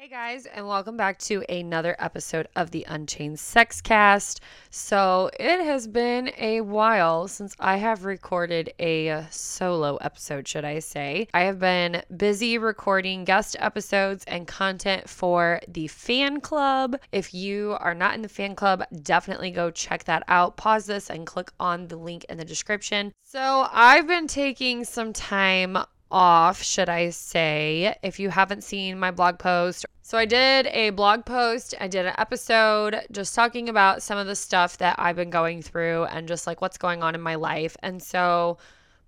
Hey guys, and welcome back to another episode of the Unchained Sexcast. So, it has been a while since I have recorded a uh, solo episode, should I say. I have been busy recording guest episodes and content for the fan club. If you are not in the fan club, definitely go check that out. Pause this and click on the link in the description. So, I've been taking some time off, should I say, if you haven't seen my blog post. So, I did a blog post, I did an episode just talking about some of the stuff that I've been going through and just like what's going on in my life. And so,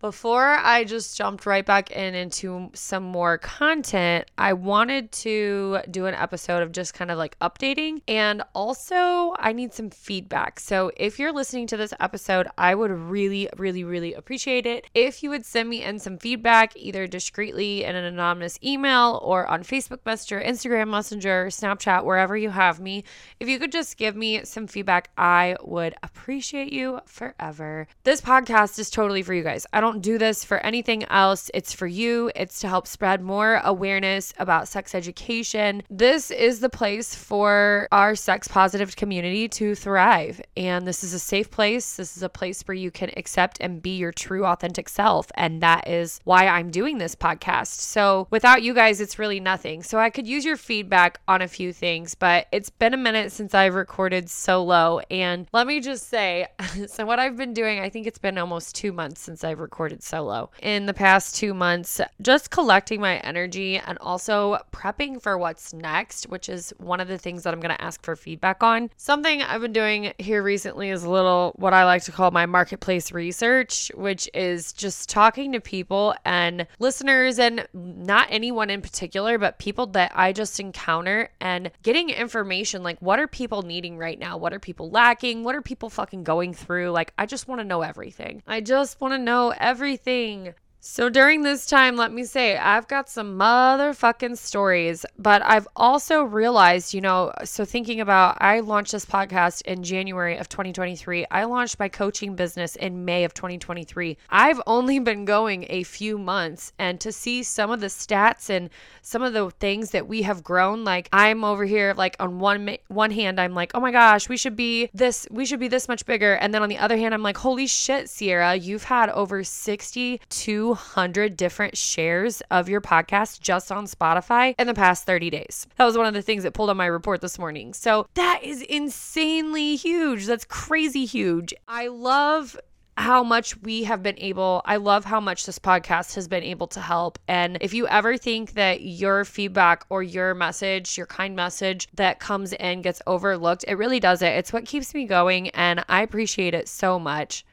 before I just jumped right back in into some more content, I wanted to do an episode of just kind of like updating. And also, I need some feedback. So, if you're listening to this episode, I would really, really, really appreciate it if you would send me in some feedback, either discreetly in an anonymous email or on Facebook Messenger, Instagram Messenger, Snapchat, wherever you have me. If you could just give me some feedback, I would appreciate you forever. This podcast is totally for you guys. I don't don't do this for anything else. It's for you, it's to help spread more awareness about sex education. This is the place for our sex positive community to thrive. And this is a safe place. This is a place where you can accept and be your true, authentic self. And that is why I'm doing this podcast. So without you guys, it's really nothing. So I could use your feedback on a few things, but it's been a minute since I've recorded solo. And let me just say, so what I've been doing, I think it's been almost two months since I've recorded recorded solo in the past two months, just collecting my energy and also prepping for what's next, which is one of the things that I'm going to ask for feedback on. Something I've been doing here recently is a little what I like to call my marketplace research, which is just talking to people and listeners, and not anyone in particular, but people that I just encounter and getting information like what are people needing right now? What are people lacking? What are people fucking going through? Like, I just want to know everything. I just want to know everything everything so during this time, let me say, I've got some motherfucking stories, but I've also realized, you know, so thinking about, I launched this podcast in January of 2023. I launched my coaching business in May of 2023. I've only been going a few months, and to see some of the stats and some of the things that we have grown, like I'm over here, like on one one hand, I'm like, oh my gosh, we should be this, we should be this much bigger, and then on the other hand, I'm like, holy shit, Sierra, you've had over 62 200 different shares of your podcast just on Spotify in the past 30 days. That was one of the things that pulled on my report this morning. So that is insanely huge. That's crazy huge. I love how much we have been able, I love how much this podcast has been able to help. And if you ever think that your feedback or your message, your kind message that comes in gets overlooked, it really doesn't. It's what keeps me going. And I appreciate it so much.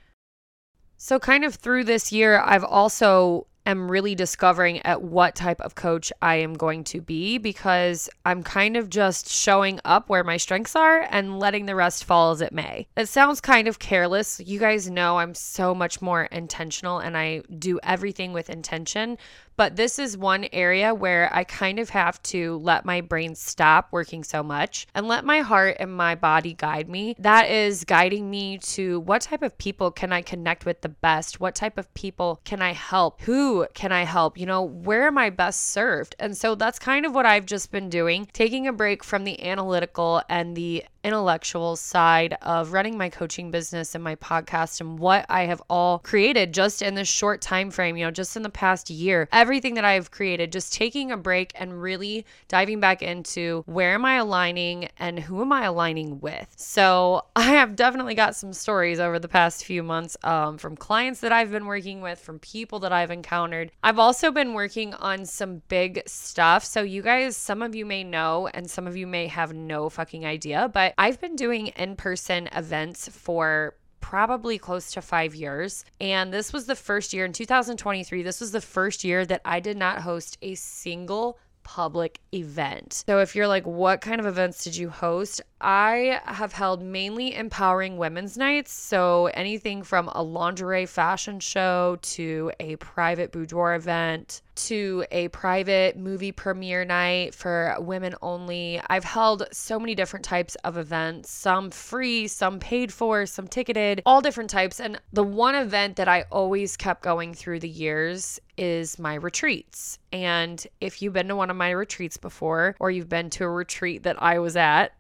So, kind of through this year, I've also am really discovering at what type of coach I am going to be because I'm kind of just showing up where my strengths are and letting the rest fall as it may. It sounds kind of careless. You guys know I'm so much more intentional and I do everything with intention, but this is one area where I kind of have to let my brain stop working so much and let my heart and my body guide me. That is guiding me to what type of people can I connect with the best? What type of people can I help? Who can I help? You know, where am I best served? And so that's kind of what I've just been doing, taking a break from the analytical and the intellectual side of running my coaching business and my podcast and what I have all created just in this short time frame, you know, just in the past year. Everything that I've created, just taking a break and really diving back into where am I aligning and who am I aligning with. So I have definitely got some stories over the past few months um, from clients that I've been working with, from people that I've encountered. I've also been working on some big stuff. So you guys, some of you may know, and some of you may have no fucking idea, but I've been doing in person events for probably close to five years. And this was the first year in 2023. This was the first year that I did not host a single public event. So if you're like, what kind of events did you host? I have held mainly empowering women's nights. So anything from a lingerie fashion show to a private boudoir event to a private movie premiere night for women only. I've held so many different types of events, some free, some paid for, some ticketed, all different types. And the one event that I always kept going through the years is my retreats. And if you've been to one of my retreats before, or you've been to a retreat that I was at,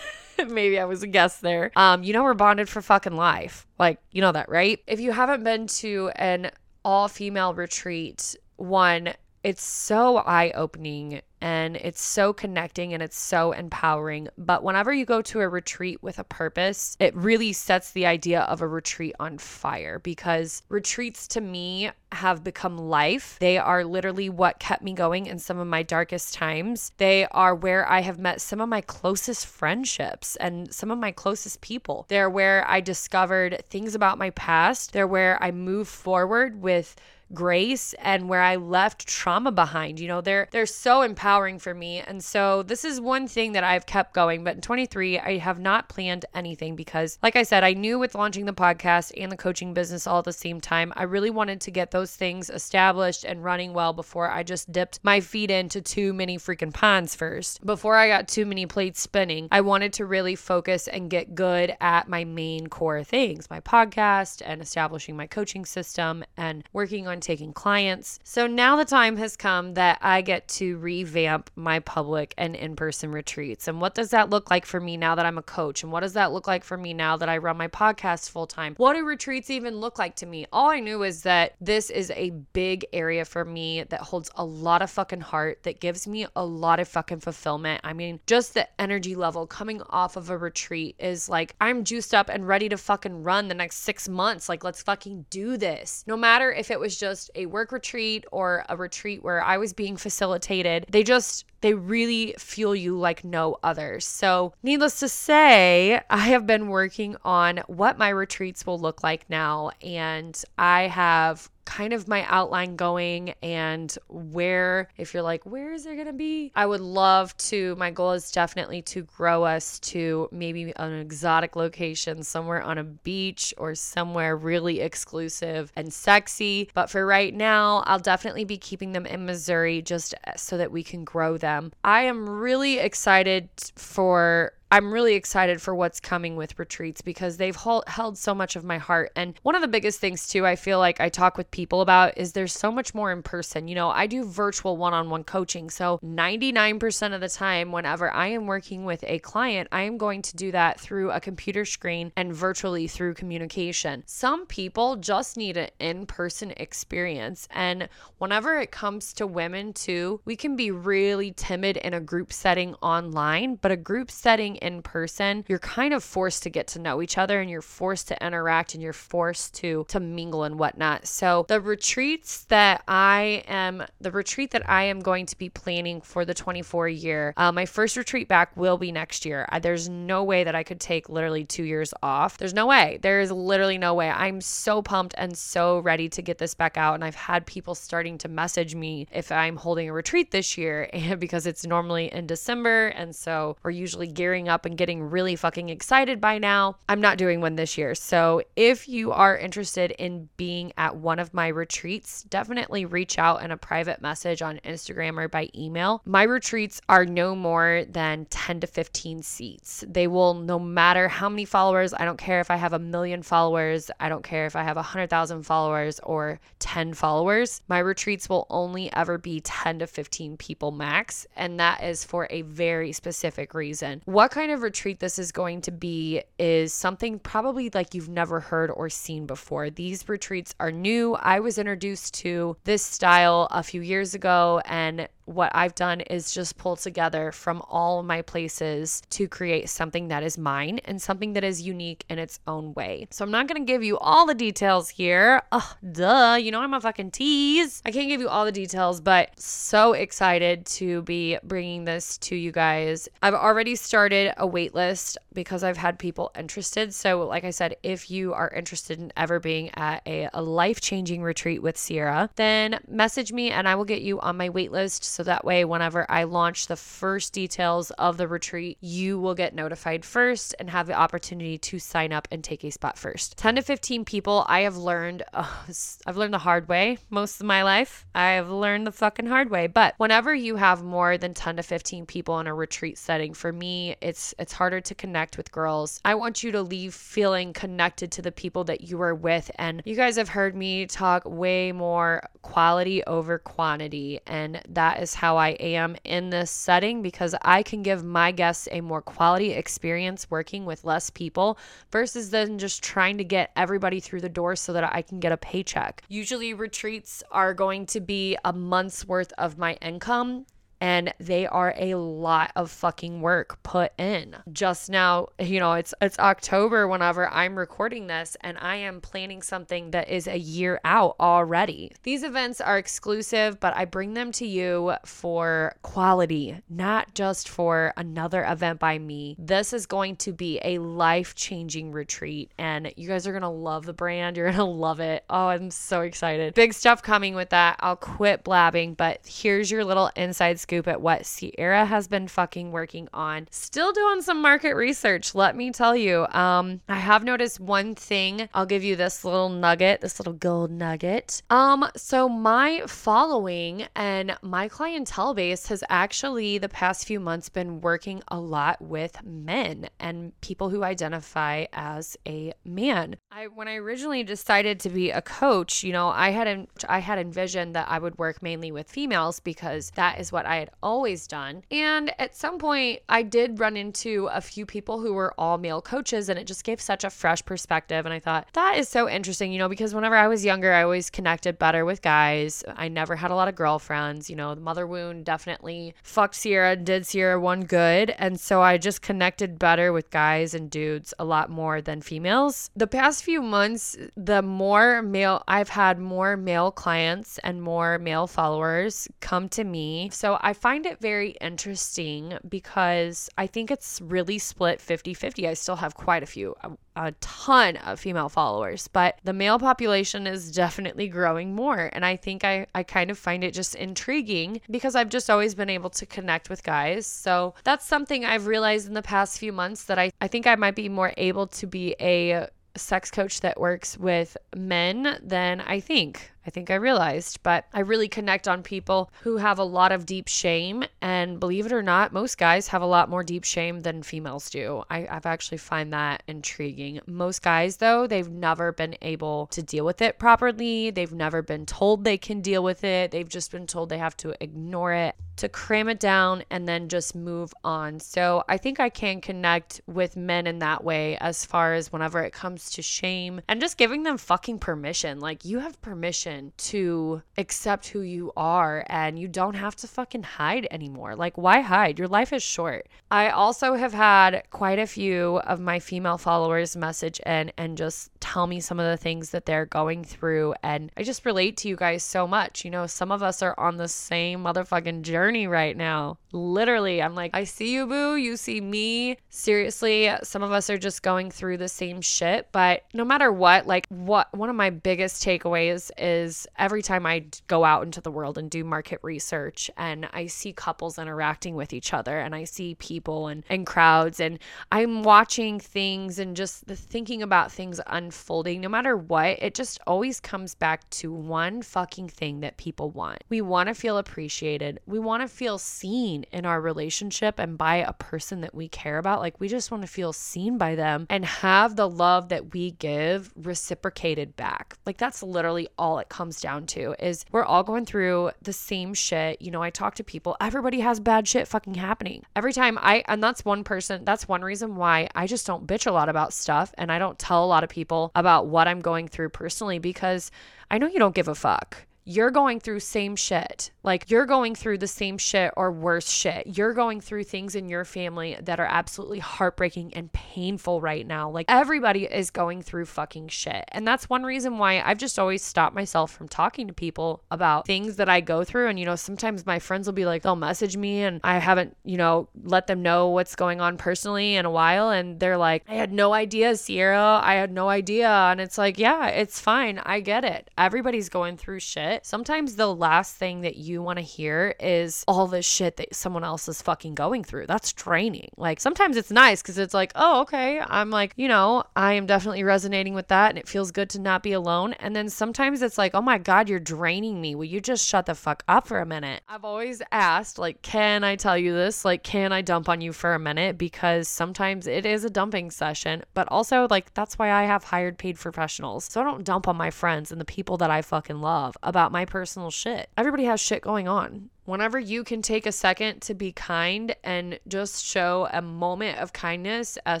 maybe I was a guest there, um, you know, we're bonded for fucking life. Like, you know that, right? If you haven't been to an all female retreat, one, it's so eye opening and it's so connecting and it's so empowering. But whenever you go to a retreat with a purpose, it really sets the idea of a retreat on fire because retreats to me have become life. They are literally what kept me going in some of my darkest times. They are where I have met some of my closest friendships and some of my closest people. They're where I discovered things about my past. They're where I move forward with grace and where I left trauma behind. You know, they're they're so empowering for me. And so this is one thing that I've kept going, but in 23 I have not planned anything because like I said, I knew with launching the podcast and the coaching business all at the same time, I really wanted to get those things established and running well before I just dipped my feet into too many freaking ponds first. Before I got too many plates spinning, I wanted to really focus and get good at my main core things, my podcast and establishing my coaching system and working on taking clients. So now the time has come that I get to revamp my public and in person retreats. And what does that look like for me now that I'm a coach? And what does that look like for me now that I run my podcast full time? What do retreats even look like to me? All I knew is that this is a big area for me that holds a lot of fucking heart, that gives me a lot of fucking fulfillment. I mean, just the energy level coming off of a retreat is like, I'm juiced up and ready to fucking run the next six months. Like, let's fucking do this. No matter if it was just just a work retreat or a retreat where I was being facilitated. They just they really fuel you like no others. So, needless to say, I have been working on what my retreats will look like now and I have kind of my outline going and where, if you're like, where is there going to be? I would love to. My goal is definitely to grow us to maybe an exotic location somewhere on a beach or somewhere really exclusive and sexy. But for right now, I'll definitely be keeping them in Missouri just uh, so that we can grow them. I am really excited for I'm really excited for what's coming with retreats because they've held so much of my heart. And one of the biggest things, too, I feel like I talk with people about is there's so much more in person. You know, I do virtual one on one coaching. So 99% of the time, whenever I am working with a client, I am going to do that through a computer screen and virtually through communication. Some people just need an in person experience. And whenever it comes to women, too, we can be really timid in a group setting online, but a group setting in person, you're kind of forced to get to know each other and you're forced to interact and you're forced to to mingle and whatnot. So the retreats that I am the retreat that I am going to be planning for the 24 year, uh, my first retreat back will be next year. Uh, there's no way that I could take literally two years off. There's no way. There is literally no way. I'm so pumped and so ready to get this back out. And I've had people starting to message me if I'm holding a retreat this year, and because it's normally in December, and so we're usually gearing up and getting really fucking excited by now. I'm not doing one this year. So if you are interested in being at one of my retreats, definitely reach out in a private message on Instagram or by email. My retreats are no more than 10 to 15 seats. They will, no matter how many followers, I don't care if I have a million followers, I don't care if I have a 100,000 followers or 10 followers. My retreats will only ever be 10 to 15 people max. And that is for a very specific reason. What kind of retreat this is going to be is something probably like you've never heard or seen before. These retreats are new. I was introduced to this style a few years ago, and what I've done is just pull together from all my places to create something that is mine and something that is unique in its own way. So I'm not going to give you all the details here. Ugh, duh, you know I'm a fucking tease. I can't give you all the details, but so excited to be bringing this to you guys. I've already started a wait list because I've had people interested. So like I said, if you are interested in ever being at a, a life-changing retreat with Sierra, then message me and I will get you on my wait list so that way, whenever I launch the first details of the retreat, you will get notified first and have the opportunity to sign up and take a spot first. 10 to 15 people, I have learned, oh, I've learned the hard way most of my life. I have learned the fucking hard way. But whenever you have more than 10 to 15 people in a retreat setting, for me, it's it's harder to connect with girls. I want you to leave feeling connected to the people that you are with. And you guys have heard me talk way more quality over quantity. And that is is how I am in this setting because I can give my guests a more quality experience working with less people versus than just trying to get everybody through the door so that I can get a paycheck. Usually, retreats are going to be a month's worth of my income and they are a lot of fucking work put in. Just now, you know, it's it's October whenever I'm recording this and I am planning something that is a year out already. These events are exclusive, but I bring them to you for quality, not just for another event by me. This is going to be a life-changing retreat and you guys are going to love the brand. You're going to love it. Oh, I'm so excited. Big stuff coming with that. I'll quit blabbing, but here's your little inside scoop at what Sierra has been fucking working on. Still doing some market research, let me tell you. Um, I have noticed one thing. I'll give you this little nugget, this little gold nugget. Um, so my following and my clientele base has actually the past few months been working a lot with men and people who identify as a man. I when I originally decided to be a coach, you know, I had I had envisioned that I would work mainly with females because that is what I I had always done. And at some point, I did run into a few people who were all male coaches, and it just gave such a fresh perspective. And I thought, that is so interesting, you know, because whenever I was younger, I always connected better with guys. I never had a lot of girlfriends. You know, the mother wound definitely fucked Sierra, did Sierra one good. And so I just connected better with guys and dudes a lot more than females. The past few months, the more male, I've had more male clients and more male followers come to me. So I find it very interesting because I think it's really split 50 50. I still have quite a few, a, a, ton of female followers, but the male population is definitely growing more. And I think I, I kind of find it just intriguing because I've just always been able to connect with guys. So that's something I've realized in the past few months that I, I think I might be more able to be a sex coach that works with men than I think. I think I realized, but I really connect on people who have a lot of deep shame. And believe it or not, most guys have a lot more deep shame than females do. I, I've actually find that intriguing. Most guys, though, they've never been able to deal with it properly. They've never been told they can deal with it. They've just been told they have to ignore it, to cram it down, and then just move on. So I think I can connect with men in that way as far as whenever it comes to shame and just giving them fucking permission. Like, you have permission to accept who you are and you don't have to fucking hide anymore. Like, why hide? Your life is short. I also have had quite a few of my female followers message in and just tell me some of the things that they're going through. And I just relate to you guys so much. You know, some of us are on the same motherfucking journey right now. Literally, I'm like, I see you, boo. You see me. Seriously, some of us are just going through the same shit. But no matter what, like, what one of my biggest takeaways is every time I go out into the world and do market research and I see couples interacting with each other and I see people and, and crowds and I'm watching things and just the thinking about things unfolding, no matter what, it just always comes back to one fucking thing that people want. We want to feel appreciated. We want to feel seen in our relationship and by a person that we care about. Like we just want to feel seen by them and have the love that we give reciprocated back. Like that's literally all it comes down to is we're all going through the same shit. You know, I talk to people, everybody has bad shit fucking happening. Every time I and that's one person, that's one reason why I just don't bitch a lot about stuff and I don't tell a lot of people about what I'm going through personally because I know you don't give a fuck you're going through same shit. Like you're going through the same shit or worse shit. You're going through things in your family that are absolutely heartbreaking and painful right now. Like everybody is going through fucking shit. And that's one reason why I've just always stopped myself from talking to people about things that I go through. And, you know, sometimes my friends will be like, they'll message me and I haven't, you know, let them know what's going on personally in a while. And they're like, I had no idea, Sierra. I had no idea. And it's like, yeah, it's fine. I get it. Everybody's going through shit it. Sometimes the last thing that you want to hear is all the shit that someone else is fucking going through. That's draining. Like sometimes it's nice because it's like, oh, okay. I'm like, you know, I am definitely resonating with that and it feels good to not be alone. And then sometimes it's like, oh my God, you're draining me. Will you just shut the fuck up for a minute? I've always asked, like, can I tell you this? Like, can I dump on you for a minute? Because sometimes it is a dumping session, but also, like, that's why I have hired paid professionals. So I don't dump on my friends and the people that I fucking love about about my personal shit. Everybody has shit going on. Whenever you can take a second to be kind and just show a moment of kindness, a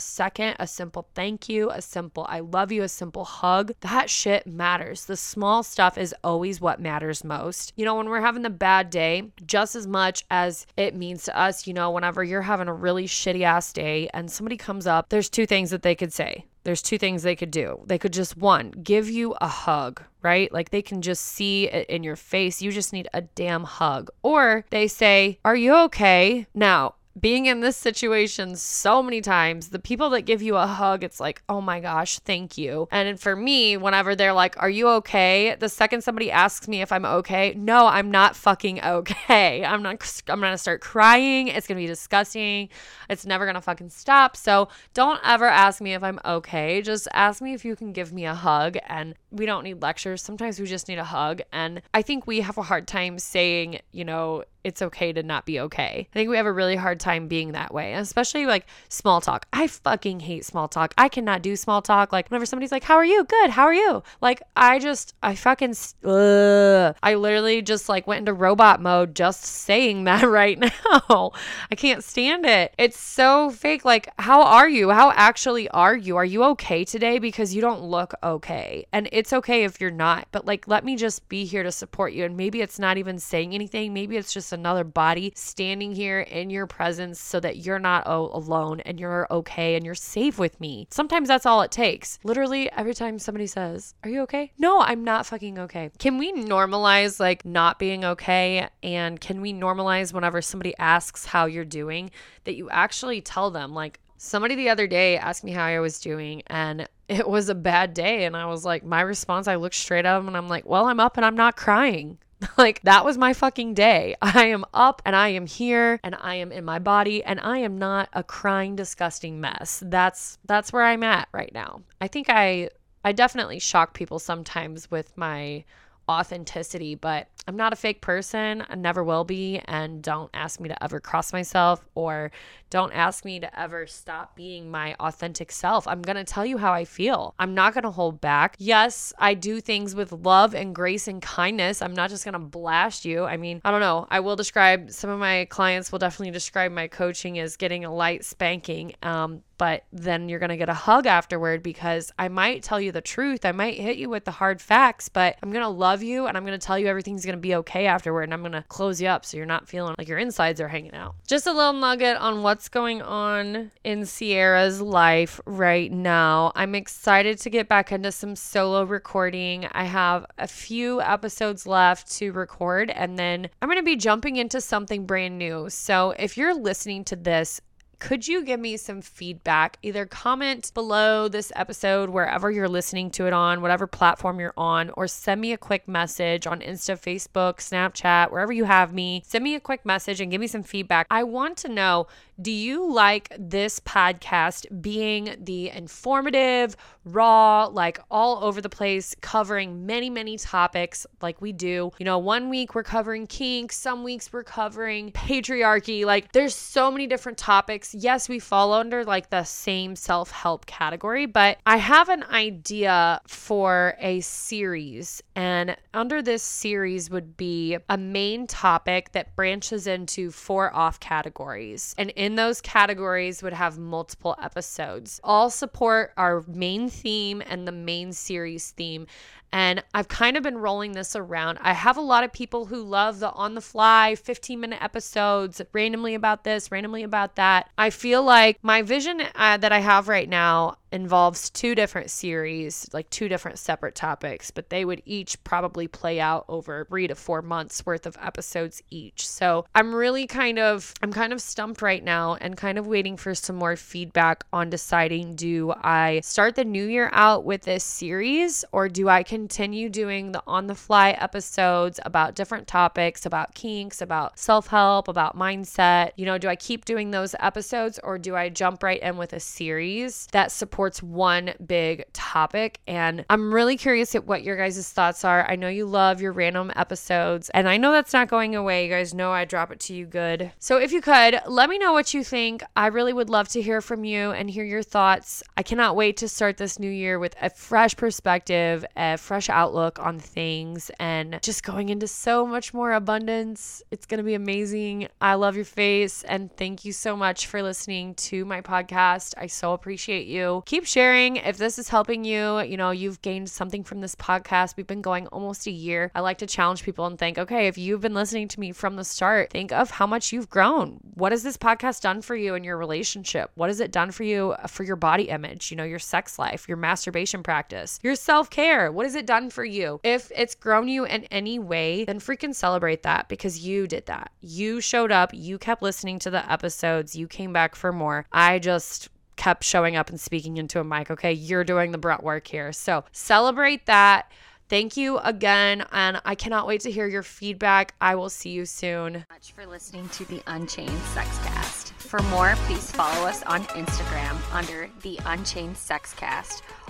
second, a simple thank you, a simple I love you, a simple hug, that shit matters. The small stuff is always what matters most. You know, when we're having a bad day, just as much as it means to us, you know, whenever you're having a really shitty ass day and somebody comes up, there's two things that they could say there's two things they could do. They could just one, give you a hug, right? Like they can just see it in your face. You just need a damn hug. Or they say, Are you okay? Now, being in this situation so many times, the people that give you a hug, it's like, oh my gosh, thank you. And for me, whenever they're like, are you okay? The second somebody asks me if I'm okay, no, I'm not fucking okay. I'm not, I'm gonna start crying. It's gonna be disgusting. It's never gonna fucking stop. So don't ever ask me if I'm okay. Just ask me if you can give me a hug. And we don't need lectures. Sometimes we just need a hug. And I think we have a hard time saying, you know, it's okay to not be okay. I think we have a really hard time being that way, especially like small talk. I fucking hate small talk. I cannot do small talk. Like whenever somebody's like, "How are you?" Good. How are you? Like I just I fucking ugh. I literally just like went into robot mode just saying that right now. I can't stand it. It's so fake. Like, how are you? How actually are you? Are you okay today? Because you don't look okay. And it's okay if you're not. But like let me just be here to support you. And maybe it's not even saying anything. Maybe it's just another body standing here in your presence so that you're not alone and you're okay and you're safe with me. Sometimes that's all it takes. Literally, every time somebody says, Are you okay? No, I'm not fucking okay. Can we normalize like not being okay? And can we normalize whenever somebody asks how you're doing that you actually tell them, like, Somebody the other day asked me how I was doing, and it was a bad day. And I was like, my response, I looked straight at him and I'm like, well, I'm up and I'm not crying. like that was my fucking day. I am up and I am here and I am in my body and I am not a crying disgusting mess. That's that's where I'm at right now. I think I I definitely shock people sometimes with my authenticity, but I'm not a fake person. I never will be. And don't ask me to ever cross myself or don't ask me to ever stop being my authentic self. I'm going to tell you how I feel. I'm not going to hold back. Yes, I do things with love and grace and kindness. I'm not just going to blast you. I mean, I don't know. I will describe some of my clients will definitely describe my coaching as getting a light spanking. Um, but then you're going to get a hug afterward because I might tell you the truth. I might hit you with the hard facts, but I'm going to love you and I'm going to tell you everything's going to be okay afterward and I'm going to close you up so you're not feeling like your insides are hanging out. Just a little nugget on what's going on in Sierra's life right now. I'm excited to get back into some solo recording. I have a few episodes left to record and then I'm going to be jumping into something brand new. So if you're listening to this could you give me some feedback? Either comment below this episode, wherever you're listening to it on, whatever platform you're on, or send me a quick message on Insta, Facebook, Snapchat, wherever you have me. Send me a quick message and give me some feedback. I want to know Do you like this podcast being the informative, raw, like all over the place, covering many, many topics like we do? You know, one week we're covering kink, some weeks we're covering patriarchy. Like, there's so many different topics. Yes, we fall under like the same self help category, but I have an idea for a series. And under this series would be a main topic that branches into four off categories. And in those categories would have multiple episodes. All support our main theme and the main series theme. And I've kind of been rolling this around. I have a lot of people who love the on the fly 15 minute episodes, randomly about this, randomly about that. I feel like my vision uh, that I have right now involves two different series, like two different separate topics, but they would each probably play out over three to four months worth of episodes each. So I'm really kind of I'm kind of stumped right now and kind of waiting for some more feedback on deciding do I start the new year out with this series or do I continue doing the on the fly episodes about different topics, about kinks, about self-help, about mindset? You know, do I keep doing those episodes or do I jump right in with a series that supports supports one big topic. And I'm really curious at what your guys' thoughts are. I know you love your random episodes, and I know that's not going away. You guys know I drop it to you good. So if you could, let me know what you think. I really would love to hear from you and hear your thoughts. I cannot wait to start this new year with a fresh perspective, a fresh outlook on things, and just going into so much more abundance. It's going to be amazing. I love your face, and thank you so much for listening to my podcast. I so appreciate you keep sharing if this is helping you. You know, you've gained something from this podcast. We've been going almost a year. I like to challenge people and think, okay, if you've been listening to me from the start, think of how much you've grown. What has this podcast done for you in your relationship? What has it done for you for your body image, you know, your sex life, your masturbation practice, your self care? What has it done for you? If it's grown you in any way, then freaking celebrate that because you did that. You showed up, you kept listening to the episodes, you came back for more. I just kept showing up and speaking into a mic. Okay, you're doing the brunt work here. So celebrate that. Thank you again, and I cannot wait to hear your feedback. I will see you soon. Much for listening to the Unchained Sexcast. For more, please follow us on Instagram under the Unchained Sexcast